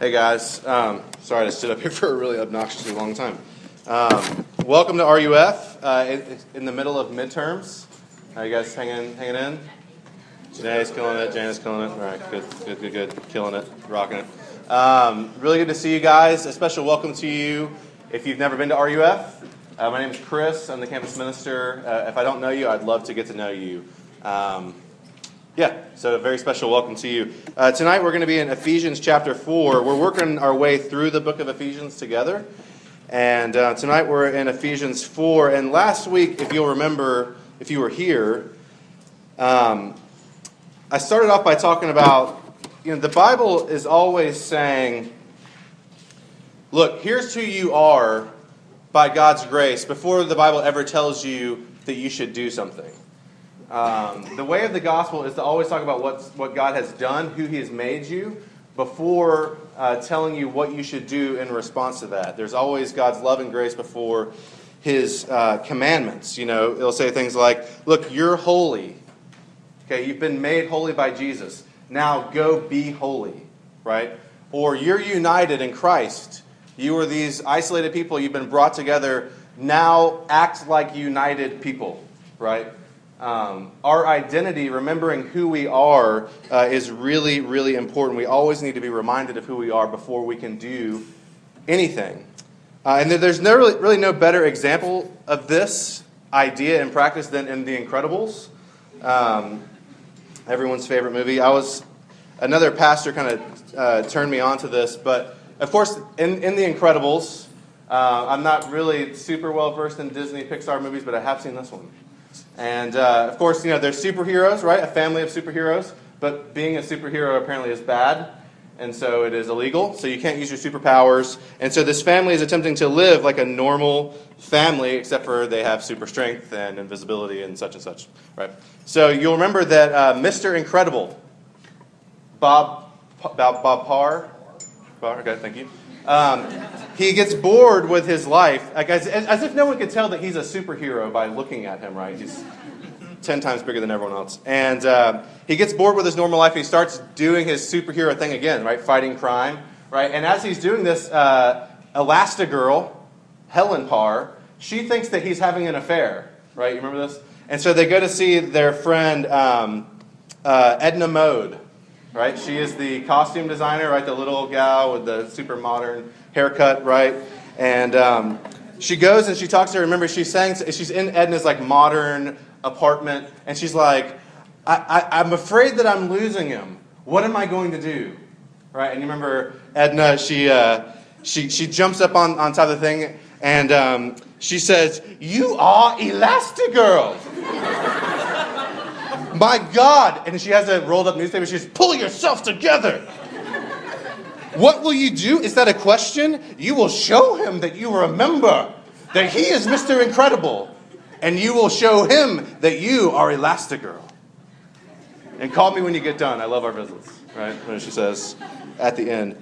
Hey guys, um, sorry to sit up here for a really obnoxiously long time. Um, welcome to RUF uh, in, in the middle of midterms. Are you guys hanging hanging in? Janae's killing it. Jana's killing it. All right, good, good, good, good, killing it, rocking it. Um, really good to see you guys. A special welcome to you if you've never been to RUF. Uh, my name is Chris. I'm the campus minister. Uh, if I don't know you, I'd love to get to know you. Um, yeah, so a very special welcome to you. Uh, tonight we're going to be in Ephesians chapter 4. We're working our way through the book of Ephesians together. And uh, tonight we're in Ephesians 4. And last week, if you'll remember, if you were here, um, I started off by talking about, you know, the Bible is always saying, look, here's who you are by God's grace before the Bible ever tells you that you should do something. Um, the way of the gospel is to always talk about what's, what God has done, who He has made you, before uh, telling you what you should do in response to that. There's always God's love and grace before His uh, commandments. You know, it'll say things like, Look, you're holy. Okay, you've been made holy by Jesus. Now go be holy, right? Or you're united in Christ. You are these isolated people, you've been brought together. Now act like united people, right? Um, our identity, remembering who we are, uh, is really, really important. We always need to be reminded of who we are before we can do anything. Uh, and there's no, really, really no better example of this idea in practice than in The Incredibles, um, everyone's favorite movie. I was another pastor kind of uh, turned me on to this, but of course, in, in The Incredibles, uh, I'm not really super well versed in Disney Pixar movies, but I have seen this one. And uh, of course, you know, they're superheroes, right? A family of superheroes. But being a superhero apparently is bad. And so it is illegal. So you can't use your superpowers. And so this family is attempting to live like a normal family, except for they have super strength and invisibility and such and such, right? So you'll remember that uh, Mr. Incredible, Bob, Bob, Bob Parr, Parr, okay, thank you. Um, he gets bored with his life, like as, as, if no one could tell that he's a superhero by looking at him, right? He's 10 times bigger than everyone else. And uh, he gets bored with his normal life. He starts doing his superhero thing again, right? Fighting crime, right? And as he's doing this, uh, Elastigirl, Helen Parr, she thinks that he's having an affair, right? You remember this? And so they go to see their friend um, uh, Edna Mode, right? She is the costume designer, right? The little gal with the super modern haircut, right? And um, she goes and she talks to her. Remember, she's saying she's in Edna's like modern apartment, and she's like, I, I, "I'm afraid that I'm losing him. What am I going to do?" Right? And you remember Edna? She uh, she she jumps up on on top of the thing, and um, she says, "You are Elastigirl." My God! And she has a rolled up newspaper. She says, "Pull yourself together." What will you do? Is that a question? You will show him that you remember that he is Mr. Incredible, and you will show him that you are Elastigirl. And call me when you get done. I love our visits, right? When she says at the end.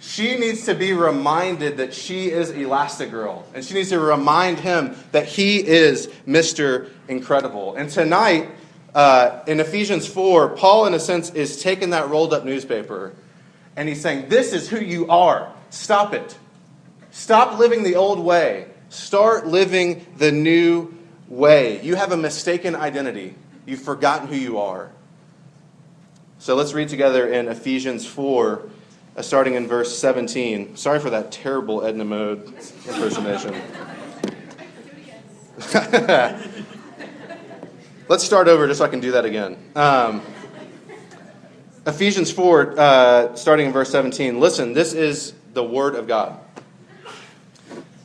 She needs to be reminded that she is Elastigirl. And she needs to remind him that he is Mr. Incredible. And tonight, uh, in Ephesians 4, Paul, in a sense, is taking that rolled up newspaper and he's saying, This is who you are. Stop it. Stop living the old way. Start living the new way. You have a mistaken identity. You've forgotten who you are. So let's read together in Ephesians 4, uh, starting in verse 17. Sorry for that terrible Edna Mode impersonation. let's start over just so I can do that again. Um, Ephesians 4, uh, starting in verse 17. Listen, this is the word of God.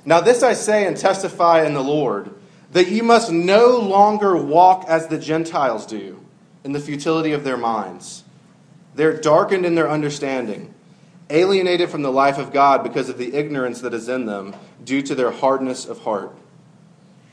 Now, this I say and testify in the Lord, that you must no longer walk as the Gentiles do, in the futility of their minds. They're darkened in their understanding, alienated from the life of God because of the ignorance that is in them, due to their hardness of heart.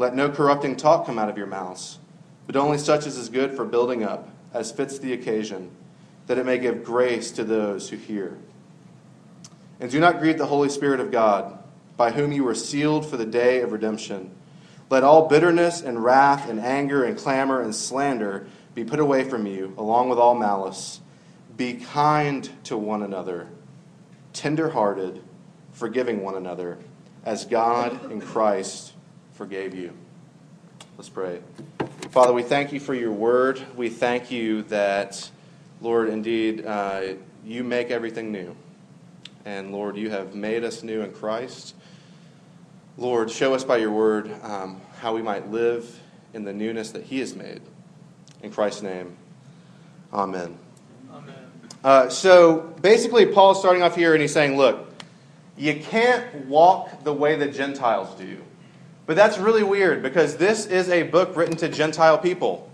Let no corrupting talk come out of your mouths, but only such as is good for building up, as fits the occasion, that it may give grace to those who hear. And do not grieve the Holy Spirit of God, by whom you were sealed for the day of redemption. Let all bitterness and wrath and anger and clamor and slander be put away from you, along with all malice. Be kind to one another, tender-hearted, forgiving one another, as God in Christ forgave you. Let's pray. Father, we thank you for your word. We thank you that, Lord, indeed, uh, you make everything new. And Lord, you have made us new in Christ. Lord, show us by your word um, how we might live in the newness that he has made. In Christ's name, amen. Amen. Uh, so basically, Paul's starting off here and he's saying, look, you can't walk the way the Gentiles do. But that's really weird because this is a book written to Gentile people.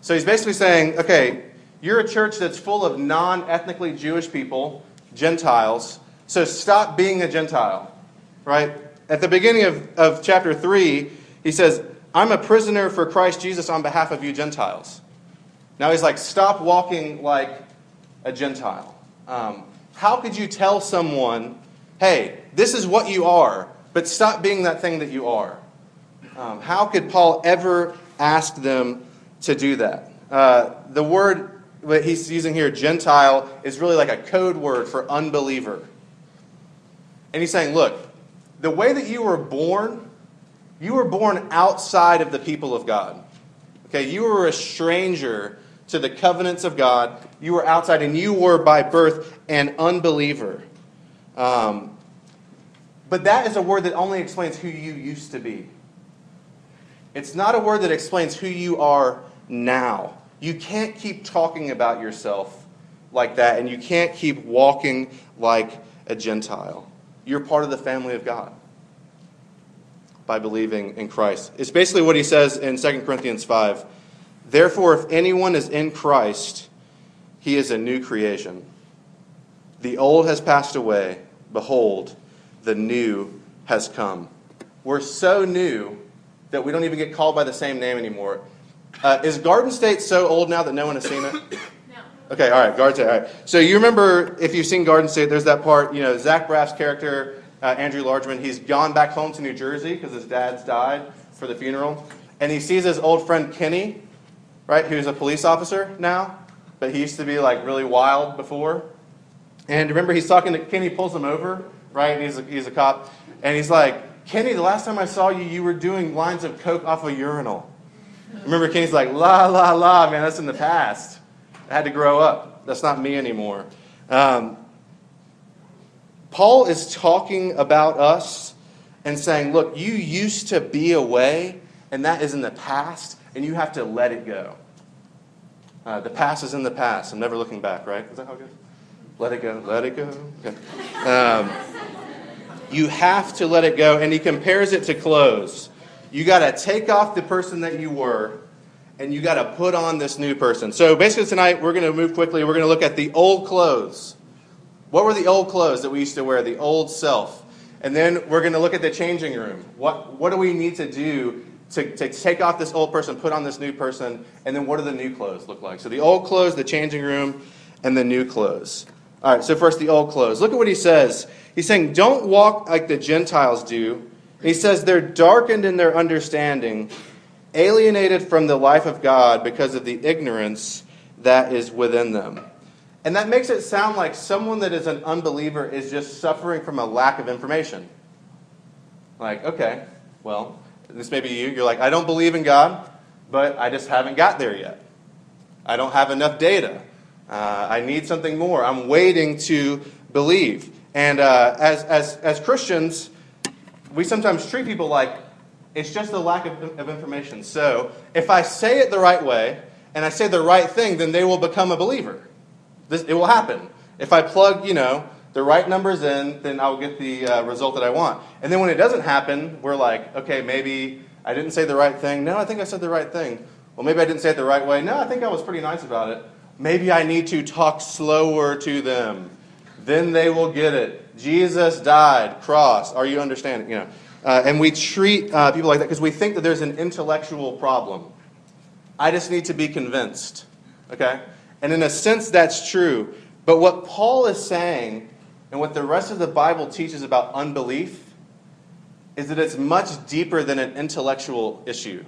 So he's basically saying, okay, you're a church that's full of non ethnically Jewish people, Gentiles, so stop being a Gentile, right? At the beginning of, of chapter 3, he says, I'm a prisoner for Christ Jesus on behalf of you Gentiles. Now he's like, stop walking like a Gentile. Um, how could you tell someone, hey, this is what you are, but stop being that thing that you are? Um, how could Paul ever ask them to do that? Uh, the word that he's using here, Gentile, is really like a code word for unbeliever. And he's saying, look, the way that you were born you were born outside of the people of God. Okay, you were a stranger to the covenants of God. You were outside, and you were by birth an unbeliever. Um, but that is a word that only explains who you used to be. It's not a word that explains who you are now. You can't keep talking about yourself like that, and you can't keep walking like a Gentile. You're part of the family of God by believing in Christ. It's basically what he says in 2 Corinthians 5. Therefore, if anyone is in Christ, he is a new creation. The old has passed away. Behold, the new has come. We're so new that we don't even get called by the same name anymore. Uh, is Garden State so old now that no one has seen it? No. Okay, all right, Garden State. All right. So you remember if you've seen Garden State, there's that part. You know, Zach Braff's character uh, Andrew Largeman. He's gone back home to New Jersey because his dad's died for the funeral. And he sees his old friend Kenny, right, who's a police officer now, but he used to be like really wild before. And remember, he's talking to Kenny, pulls him over, right? He's a, he's a cop. And he's like, Kenny, the last time I saw you, you were doing lines of coke off a urinal. Remember, Kenny's like, la, la, la, man, that's in the past. I had to grow up. That's not me anymore. Um, Paul is talking about us and saying, look, you used to be away, and that is in the past, and you have to let it go. Uh, the past is in the past. I'm never looking back, right? Is that how it goes? Let it go, let it go. Okay. Um, you have to let it go, and he compares it to clothes. You got to take off the person that you were, and you got to put on this new person. So basically, tonight we're going to move quickly. We're going to look at the old clothes. What were the old clothes that we used to wear, the old self? And then we're going to look at the changing room. What, what do we need to do to, to take off this old person, put on this new person, and then what do the new clothes look like? So the old clothes, the changing room, and the new clothes. All right, so first the old clothes. Look at what he says. He's saying, Don't walk like the Gentiles do. He says, They're darkened in their understanding, alienated from the life of God because of the ignorance that is within them. And that makes it sound like someone that is an unbeliever is just suffering from a lack of information. Like, okay, well, this may be you. You're like, I don't believe in God, but I just haven't got there yet. I don't have enough data. Uh, I need something more. I'm waiting to believe. And uh, as, as, as Christians, we sometimes treat people like it's just a lack of, of information. So if I say it the right way and I say the right thing, then they will become a believer. This, it will happen. If I plug, you know, the right numbers in, then I'll get the uh, result that I want. And then when it doesn't happen, we're like, okay, maybe I didn't say the right thing. No, I think I said the right thing. Well, maybe I didn't say it the right way. No, I think I was pretty nice about it. Maybe I need to talk slower to them. Then they will get it. Jesus died, cross. Are you understanding? You know, uh, and we treat uh, people like that because we think that there's an intellectual problem. I just need to be convinced. Okay? And in a sense, that's true. But what Paul is saying and what the rest of the Bible teaches about unbelief is that it's much deeper than an intellectual issue.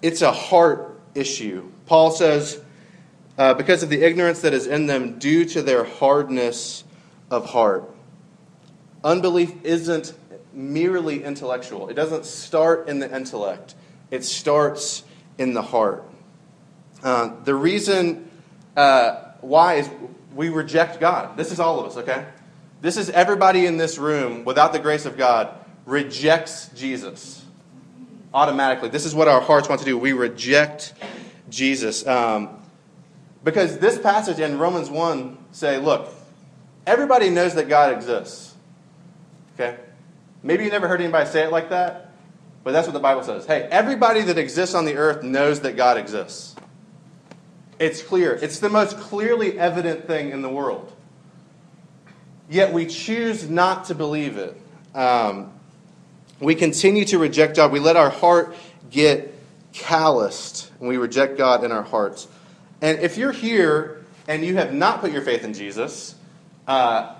It's a heart issue. Paul says, uh, because of the ignorance that is in them due to their hardness of heart. Unbelief isn't merely intellectual, it doesn't start in the intellect, it starts in the heart. Uh, the reason uh, why is we reject God. This is all of us, okay? This is everybody in this room, without the grace of God, rejects Jesus automatically. This is what our hearts want to do. We reject Jesus. Um, because this passage in Romans 1 say, look, everybody knows that God exists. Okay? Maybe you never heard anybody say it like that, but that's what the Bible says. Hey, everybody that exists on the earth knows that God exists. It's clear. It's the most clearly evident thing in the world. Yet we choose not to believe it. Um, we continue to reject God. We let our heart get calloused, and we reject God in our hearts. And if you're here and you have not put your faith in Jesus, uh,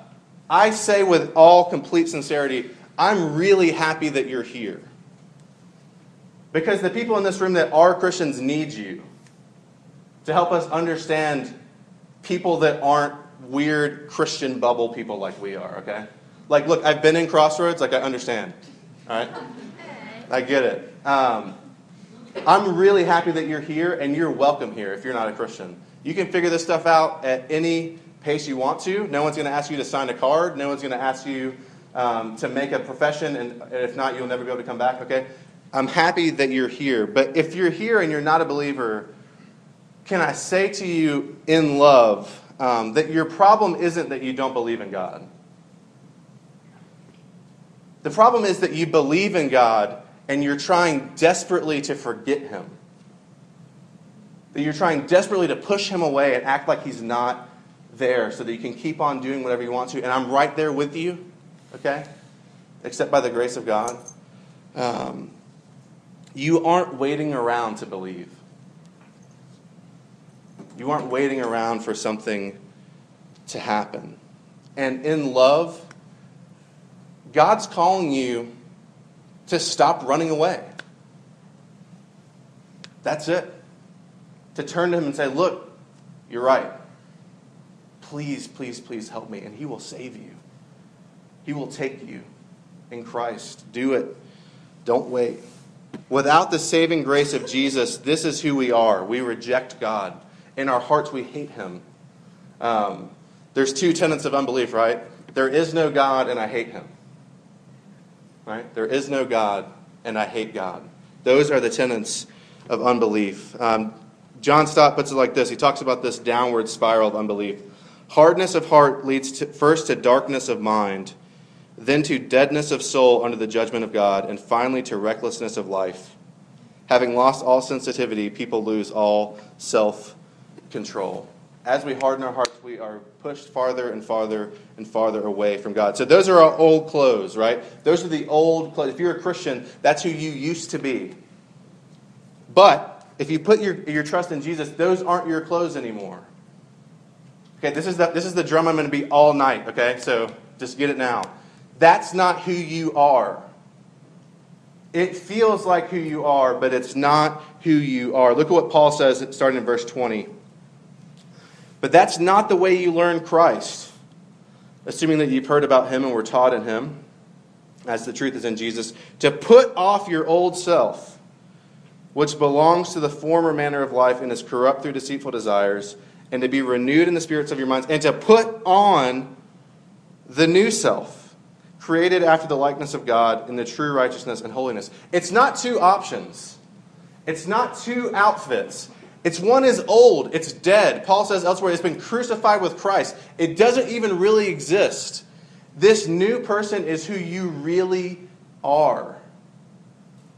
I say with all complete sincerity, I'm really happy that you're here. Because the people in this room that are Christians need you to help us understand people that aren't weird Christian bubble people like we are, okay? Like, look, I've been in Crossroads, like, I understand, all right? I get it. Um, I'm really happy that you're here, and you're welcome here if you're not a Christian. You can figure this stuff out at any pace you want to. No one's going to ask you to sign a card. No one's going to ask you um, to make a profession, and if not, you'll never be able to come back, okay? I'm happy that you're here. But if you're here and you're not a believer, can I say to you in love um, that your problem isn't that you don't believe in God? The problem is that you believe in God and you're trying desperately to forget Him. That you're trying desperately to push Him away and act like He's not there so that you can keep on doing whatever you want to. And I'm right there with you, okay? Except by the grace of God. Um, you aren't waiting around to believe. You aren't waiting around for something to happen. And in love, God's calling you to stop running away. That's it. To turn to Him and say, Look, you're right. Please, please, please help me. And He will save you. He will take you in Christ. Do it. Don't wait. Without the saving grace of Jesus, this is who we are. We reject God in our hearts we hate him. Um, there's two tenets of unbelief, right? There is no God and I hate him. Right? There is no God and I hate God. Those are the tenets of unbelief. Um, John Stott puts it like this he talks about this downward spiral of unbelief. Hardness of heart leads to, first to darkness of mind, then to deadness of soul under the judgment of God, and finally to recklessness of life. Having lost all sensitivity, people lose all self control. As we harden our hearts, we are pushed farther and farther and farther away from God. So those are our old clothes, right? Those are the old clothes. If you're a Christian, that's who you used to be. But if you put your, your trust in Jesus, those aren't your clothes anymore. Okay, this is the, this is the drum I'm going to be all night, okay? So just get it now. That's not who you are. It feels like who you are, but it's not who you are. Look at what Paul says starting in verse 20. But that's not the way you learn Christ, assuming that you've heard about him and were taught in him, as the truth is in Jesus, to put off your old self, which belongs to the former manner of life and is corrupt through deceitful desires, and to be renewed in the spirits of your minds, and to put on the new self, created after the likeness of God in the true righteousness and holiness. It's not two options, it's not two outfits. It's one is old, it's dead. Paul says elsewhere it's been crucified with Christ. It doesn't even really exist. This new person is who you really are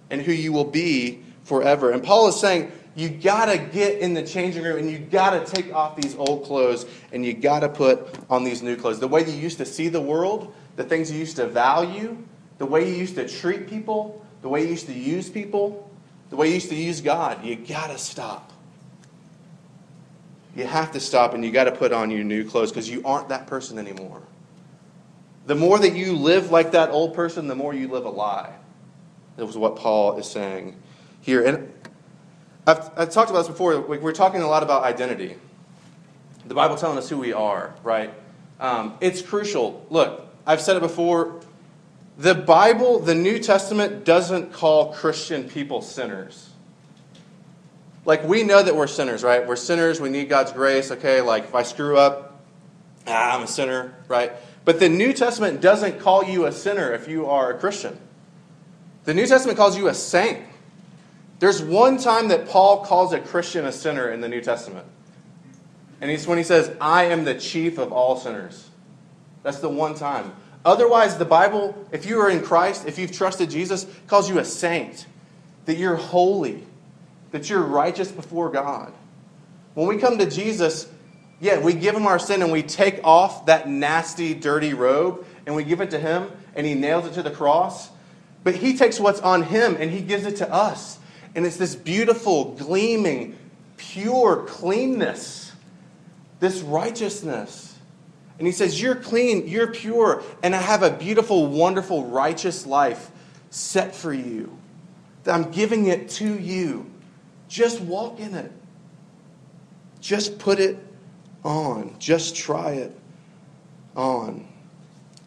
and who you will be forever. And Paul is saying, you got to get in the changing room and you got to take off these old clothes and you got to put on these new clothes. The way you used to see the world, the things you used to value, the way you used to treat people, the way you used to use people, the way you used to use God, you got to stop. You have to stop and you got to put on your new clothes because you aren't that person anymore. The more that you live like that old person, the more you live a lie. That was what Paul is saying here. And I've, I've talked about this before. We're talking a lot about identity. The Bible telling us who we are, right? Um, it's crucial. Look, I've said it before. The Bible, the New Testament, doesn't call Christian people sinners. Like, we know that we're sinners, right? We're sinners. We need God's grace. Okay, like, if I screw up, ah, I'm a sinner, right? But the New Testament doesn't call you a sinner if you are a Christian. The New Testament calls you a saint. There's one time that Paul calls a Christian a sinner in the New Testament. And he's when he says, I am the chief of all sinners. That's the one time. Otherwise, the Bible, if you are in Christ, if you've trusted Jesus, calls you a saint, that you're holy, that you're righteous before God. When we come to Jesus, yeah, we give him our sin and we take off that nasty, dirty robe and we give it to him and he nails it to the cross. But he takes what's on him and he gives it to us. And it's this beautiful, gleaming, pure cleanness, this righteousness. And he says, You're clean, you're pure, and I have a beautiful, wonderful, righteous life set for you. That I'm giving it to you. Just walk in it. Just put it on. Just try it on.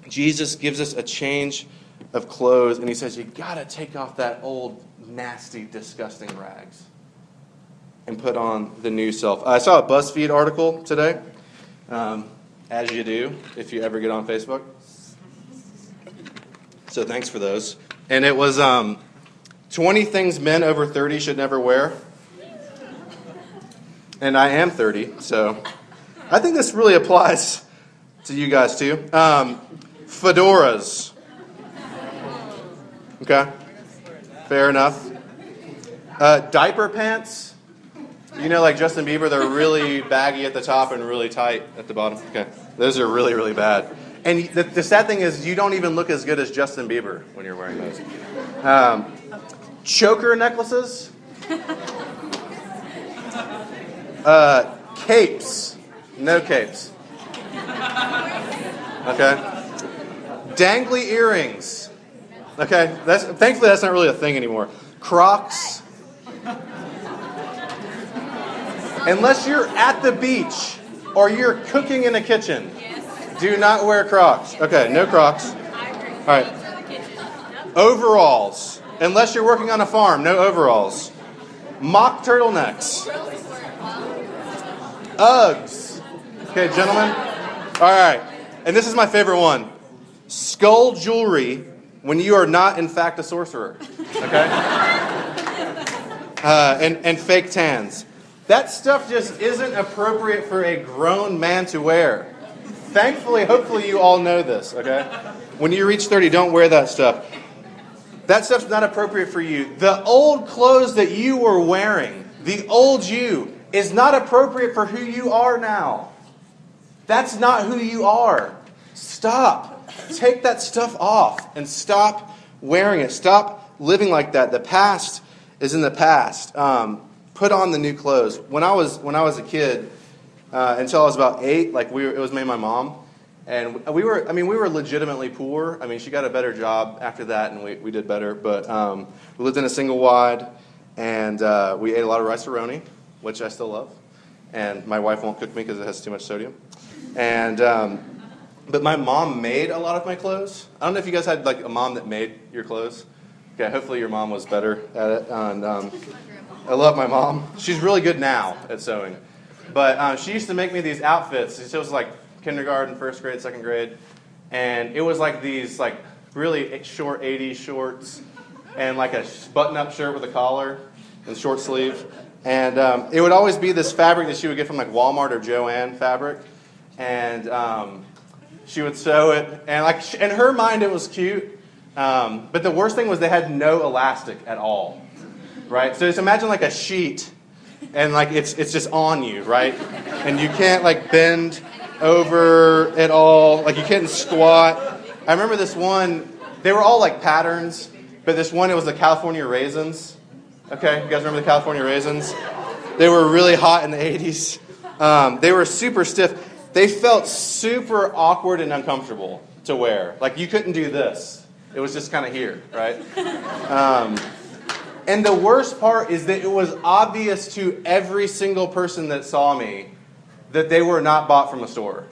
Jesus gives us a change of clothes, and he says, You got to take off that old nasty, disgusting rags and put on the new self. I saw a BuzzFeed article today, um, as you do if you ever get on Facebook. So thanks for those. And it was um, 20 things men over 30 should never wear. And I am 30, so I think this really applies to you guys too. Um, fedoras. Okay? Fair enough. Uh, diaper pants. You know, like Justin Bieber, they're really baggy at the top and really tight at the bottom. Okay. Those are really, really bad. And the, the sad thing is, you don't even look as good as Justin Bieber when you're wearing those. Um, choker necklaces. Uh, capes. No capes. Okay. Dangly earrings. Okay, that's thankfully that's not really a thing anymore. Crocs. Unless you're at the beach or you're cooking in a kitchen, do not wear Crocs. Okay, no Crocs. All right. Overalls. Unless you're working on a farm, no overalls. Mock turtlenecks. Uggs. Okay, gentlemen. All right. And this is my favorite one. Skull jewelry when you are not, in fact, a sorcerer. Okay? Uh, and, and fake tans. That stuff just isn't appropriate for a grown man to wear. Thankfully, hopefully, you all know this, okay? When you reach 30, don't wear that stuff. That stuff's not appropriate for you. The old clothes that you were wearing, the old you, is not appropriate for who you are now. That's not who you are. Stop. Take that stuff off and stop wearing it. Stop living like that. The past is in the past. Um, put on the new clothes. When I was when I was a kid, uh, until I was about eight, like we were, it was made my mom, and we were. I mean, we were legitimately poor. I mean, she got a better job after that, and we, we did better. But um, we lived in a single wide, and uh, we ate a lot of Rice-A-Roni, which I still love. And my wife won't cook me because it has too much sodium. And um, but my mom made a lot of my clothes. I don't know if you guys had like a mom that made your clothes. Okay, hopefully your mom was better at it. And um, I love my mom. She's really good now at sewing. But um, she used to make me these outfits. It was like kindergarten, first grade, second grade. and it was like these like really short 80s shorts and like a button-up shirt with a collar and short sleeve. And um, it would always be this fabric that she would get from like Walmart or Joann fabric, and um, she would sew it. And like in her mind, it was cute. Um, but the worst thing was they had no elastic at all, right? So just imagine like a sheet, and like it's it's just on you, right? And you can't like bend over at all. Like you couldn't squat. I remember this one. They were all like patterns, but this one it was the California raisins. Okay, you guys remember the California raisins? They were really hot in the 80s. Um, they were super stiff. They felt super awkward and uncomfortable to wear. Like you couldn't do this. It was just kind of here, right? Um, and the worst part is that it was obvious to every single person that saw me that they were not bought from a store.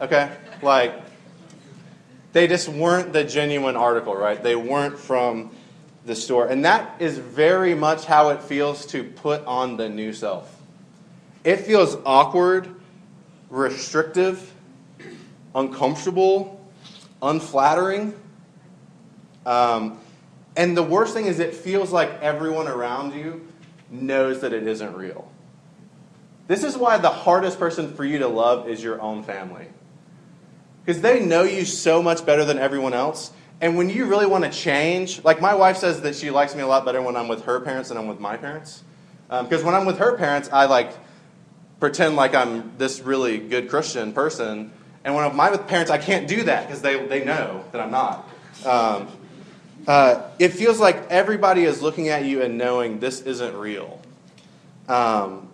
Okay? Like, they just weren't the genuine article, right? They weren't from the store. And that is very much how it feels to put on the new self. It feels awkward, restrictive, uncomfortable, unflattering. Um, and the worst thing is, it feels like everyone around you knows that it isn't real. This is why the hardest person for you to love is your own family. Because they know you so much better than everyone else. And when you really want to change, like my wife says that she likes me a lot better when I'm with her parents than I'm with my parents. Because um, when I'm with her parents, I like pretend like I'm this really good Christian person. And when I'm with my parents, I can't do that because they, they know that I'm not. Um, uh, it feels like everybody is looking at you and knowing this isn't real. Um,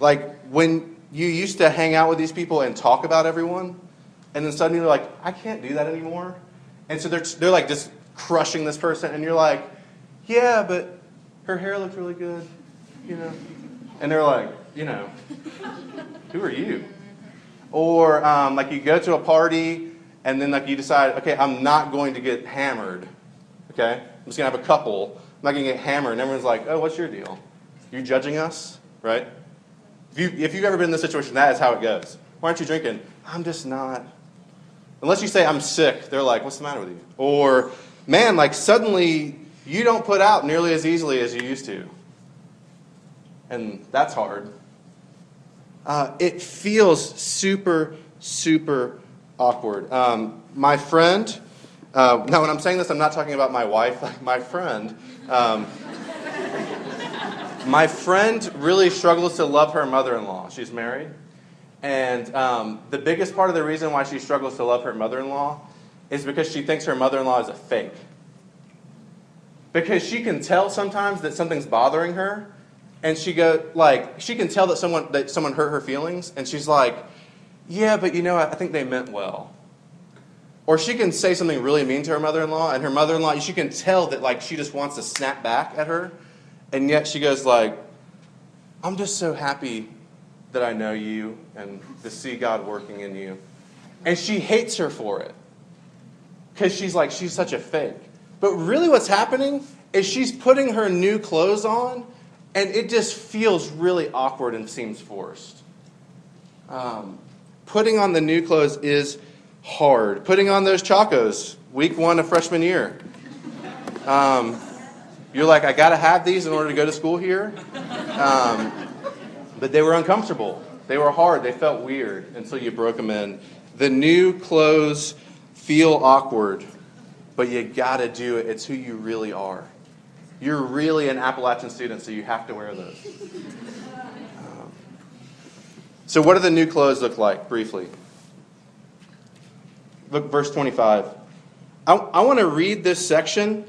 like when you used to hang out with these people and talk about everyone, and then suddenly you're like, I can't do that anymore. And so they're, they're like just crushing this person, and you're like, yeah, but her hair looks really good, you know? And they're like, you know, who are you? Or um, like you go to a party, and then like you decide, okay, I'm not going to get hammered, okay? I'm just gonna have a couple. I'm not gonna get hammered. And everyone's like, oh, what's your deal? You're judging us, right? If, you, if you've ever been in this situation, that is how it goes. Why aren't you drinking? I'm just not. Unless you say, I'm sick, they're like, what's the matter with you? Or, man, like suddenly you don't put out nearly as easily as you used to. And that's hard. Uh, it feels super, super awkward. Um, my friend, uh, now when I'm saying this, I'm not talking about my wife, my friend. Um, my friend really struggles to love her mother in law. She's married. And um, the biggest part of the reason why she struggles to love her mother in law is because she thinks her mother in law is a fake. Because she can tell sometimes that something's bothering her, and she go like she can tell that someone that someone hurt her feelings, and she's like, "Yeah, but you know, I think they meant well." Or she can say something really mean to her mother-in-law, and her mother-in-law, she can tell that like she just wants to snap back at her, and yet she goes like, "I'm just so happy that I know you and to see God working in you. And she hates her for it because she's like, she's such a fake. But really, what's happening is she's putting her new clothes on, and it just feels really awkward and seems forced. Um, putting on the new clothes is hard. Putting on those chacos, week one of freshman year. Um, you're like, I got to have these in order to go to school here. Um, but they were uncomfortable. They were hard. They felt weird until you broke them in. The new clothes feel awkward, but you got to do it. It's who you really are. You're really an Appalachian student, so you have to wear those. Um, so, what do the new clothes look like, briefly? Look, verse 25. I, I want to read this section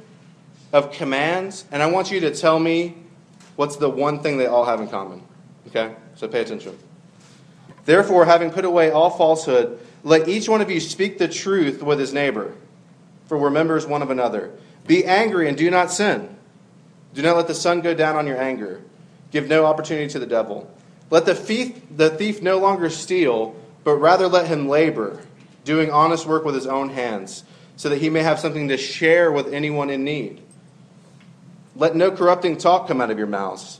of commands, and I want you to tell me what's the one thing they all have in common. Okay? So pay attention. Therefore, having put away all falsehood, let each one of you speak the truth with his neighbor, for we're members one of another. Be angry and do not sin. Do not let the sun go down on your anger. Give no opportunity to the devil. Let the thief, the thief no longer steal, but rather let him labor, doing honest work with his own hands, so that he may have something to share with anyone in need. Let no corrupting talk come out of your mouths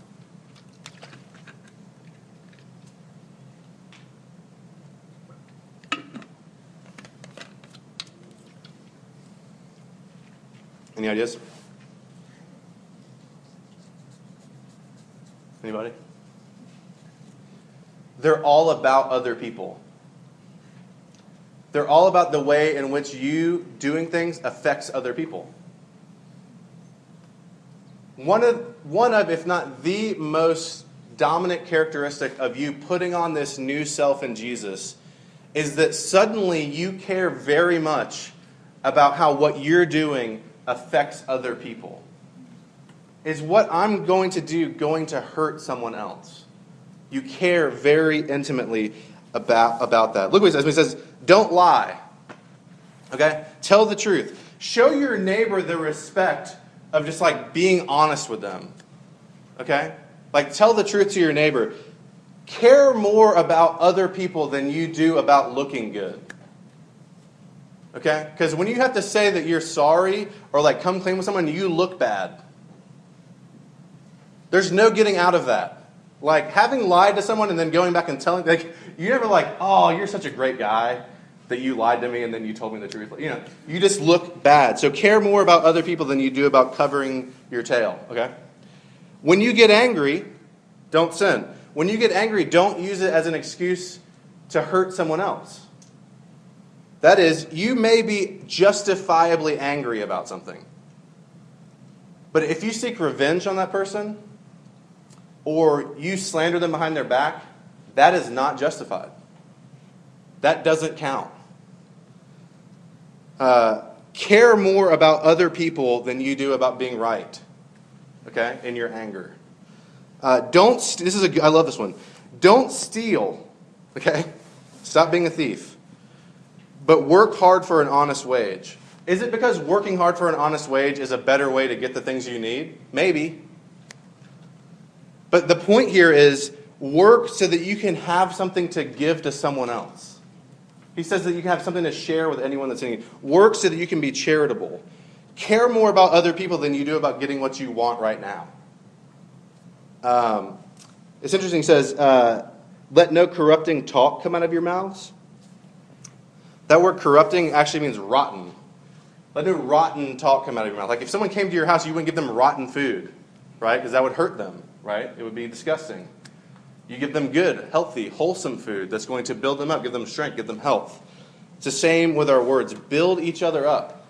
Any ideas? Anybody? They're all about other people. They're all about the way in which you doing things affects other people. One of, one of, if not the most dominant characteristic of you putting on this new self in Jesus is that suddenly you care very much about how what you're doing affects other people. Is what I'm going to do going to hurt someone else? You care very intimately about, about that. Look what he says. He says, Don't lie. Okay? Tell the truth. Show your neighbor the respect of just like being honest with them. Okay? Like, tell the truth to your neighbor. Care more about other people than you do about looking good. Okay? Because when you have to say that you're sorry or like come clean with someone, you look bad. There's no getting out of that. Like having lied to someone and then going back and telling, like, you never like, oh, you're such a great guy that you lied to me and then you told me the truth. You know, you just look bad. So care more about other people than you do about covering your tail, okay? When you get angry, don't sin. When you get angry, don't use it as an excuse to hurt someone else. That is, you may be justifiably angry about something. But if you seek revenge on that person, or you slander them behind their back, that is not justified. That doesn't count. Uh, care more about other people than you do about being right, okay, in your anger. Uh, don't, this is a, I love this one. Don't steal, okay? Stop being a thief but work hard for an honest wage. Is it because working hard for an honest wage is a better way to get the things you need? Maybe. But the point here is work so that you can have something to give to someone else. He says that you can have something to share with anyone that's in need. Work so that you can be charitable. Care more about other people than you do about getting what you want right now. Um, it's interesting, he says, uh, let no corrupting talk come out of your mouths that word corrupting actually means rotten. Let no rotten talk come out of your mouth. Like if someone came to your house, you wouldn't give them rotten food, right? Because that would hurt them, right? It would be disgusting. You give them good, healthy, wholesome food that's going to build them up, give them strength, give them health. It's the same with our words. Build each other up,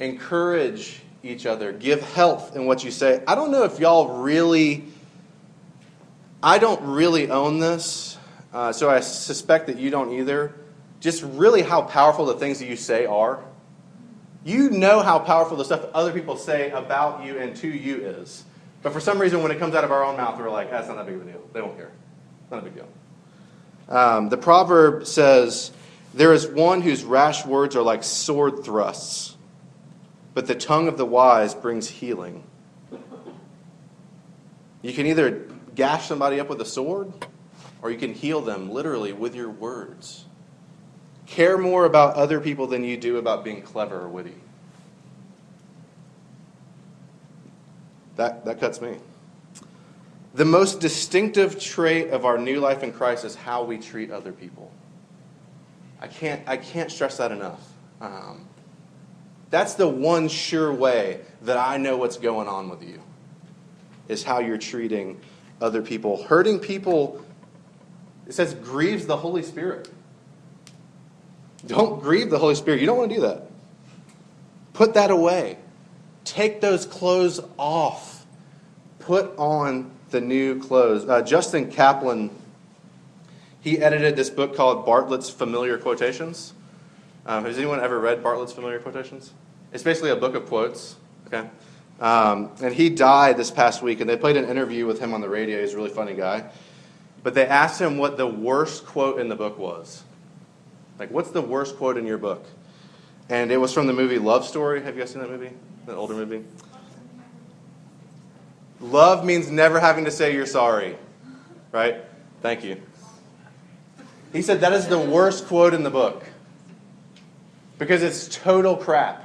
encourage each other, give health in what you say. I don't know if y'all really, I don't really own this, uh, so I suspect that you don't either just really how powerful the things that you say are. You know how powerful the stuff that other people say about you and to you is. But for some reason, when it comes out of our own mouth, we're like, that's not that big of a deal. They won't care. Not a big deal. Um, the proverb says, There is one whose rash words are like sword thrusts, but the tongue of the wise brings healing. You can either gash somebody up with a sword, or you can heal them literally with your words. Care more about other people than you do about being clever or witty. That, that cuts me. The most distinctive trait of our new life in Christ is how we treat other people. I can't, I can't stress that enough. Um, that's the one sure way that I know what's going on with you, is how you're treating other people. Hurting people, it says, grieves the Holy Spirit. Don't grieve the Holy Spirit. You don't want to do that. Put that away. Take those clothes off. Put on the new clothes. Uh, Justin Kaplan, he edited this book called Bartlett's Familiar Quotations. Um, has anyone ever read Bartlett's Familiar Quotations? It's basically a book of quotes. Okay. Um, and he died this past week, and they played an interview with him on the radio. He's a really funny guy. But they asked him what the worst quote in the book was. Like, what's the worst quote in your book? And it was from the movie Love Story. Have you guys seen that movie? That older movie? Love means never having to say you're sorry. Right? Thank you. He said that is the worst quote in the book because it's total crap.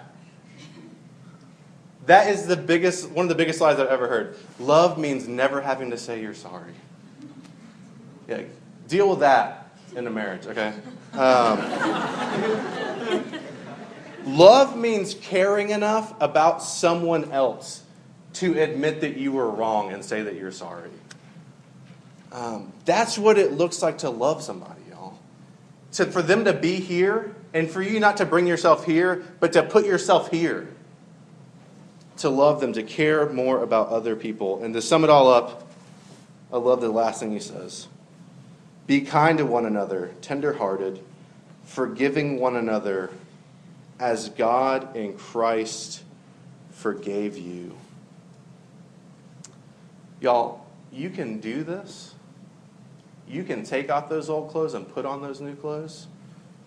That is the biggest, one of the biggest lies I've ever heard. Love means never having to say you're sorry. Yeah, deal with that in a marriage, okay? Um, love means caring enough about someone else to admit that you were wrong and say that you're sorry. Um, that's what it looks like to love somebody, y'all. To, for them to be here, and for you not to bring yourself here, but to put yourself here. To love them, to care more about other people. And to sum it all up, I love the last thing he says Be kind to one another, tenderhearted, forgiving one another, as God in Christ forgave you. Y'all, you can do this. You can take off those old clothes and put on those new clothes.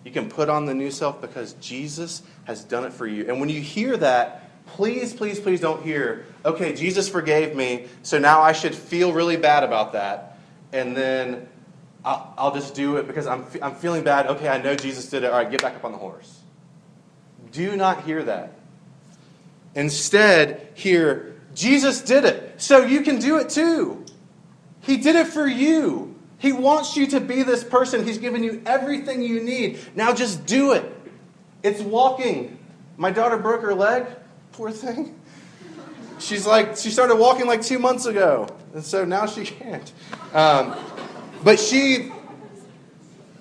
You can put on the new self because Jesus has done it for you. And when you hear that, please, please, please don't hear, okay, Jesus forgave me, so now I should feel really bad about that. And then I'll, I'll just do it because I'm, I'm feeling bad. Okay, I know Jesus did it. All right, get back up on the horse. Do not hear that. Instead, hear, Jesus did it, so you can do it too. He did it for you. He wants you to be this person. He's given you everything you need. Now just do it. It's walking. My daughter broke her leg. Poor thing. She's like, she started walking like two months ago. And so now she can't. Um, but she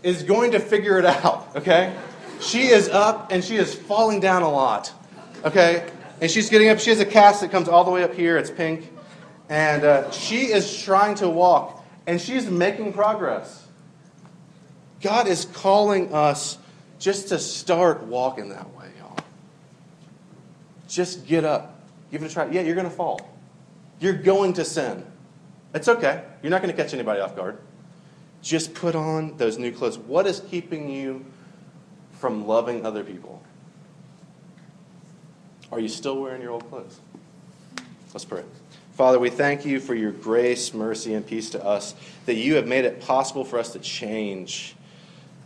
is going to figure it out, okay? She is up and she is falling down a lot, okay? And she's getting up. She has a cast that comes all the way up here. It's pink. And uh, she is trying to walk and she's making progress. God is calling us just to start walking that way, y'all. Just get up. Give it a try. Yeah, you're going to fall. You're going to sin. It's okay. You're not going to catch anybody off guard. Just put on those new clothes. What is keeping you from loving other people? Are you still wearing your old clothes? Let's pray. Father, we thank you for your grace, mercy, and peace to us, that you have made it possible for us to change.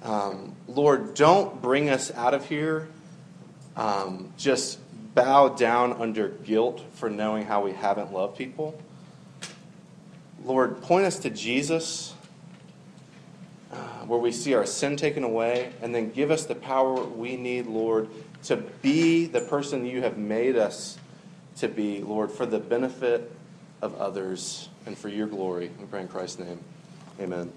Um, Lord, don't bring us out of here um, just bow down under guilt for knowing how we haven't loved people. Lord, point us to Jesus, uh, where we see our sin taken away, and then give us the power we need, Lord, to be the person you have made us to be, Lord, for the benefit of others and for your glory. We pray in Christ's name. Amen.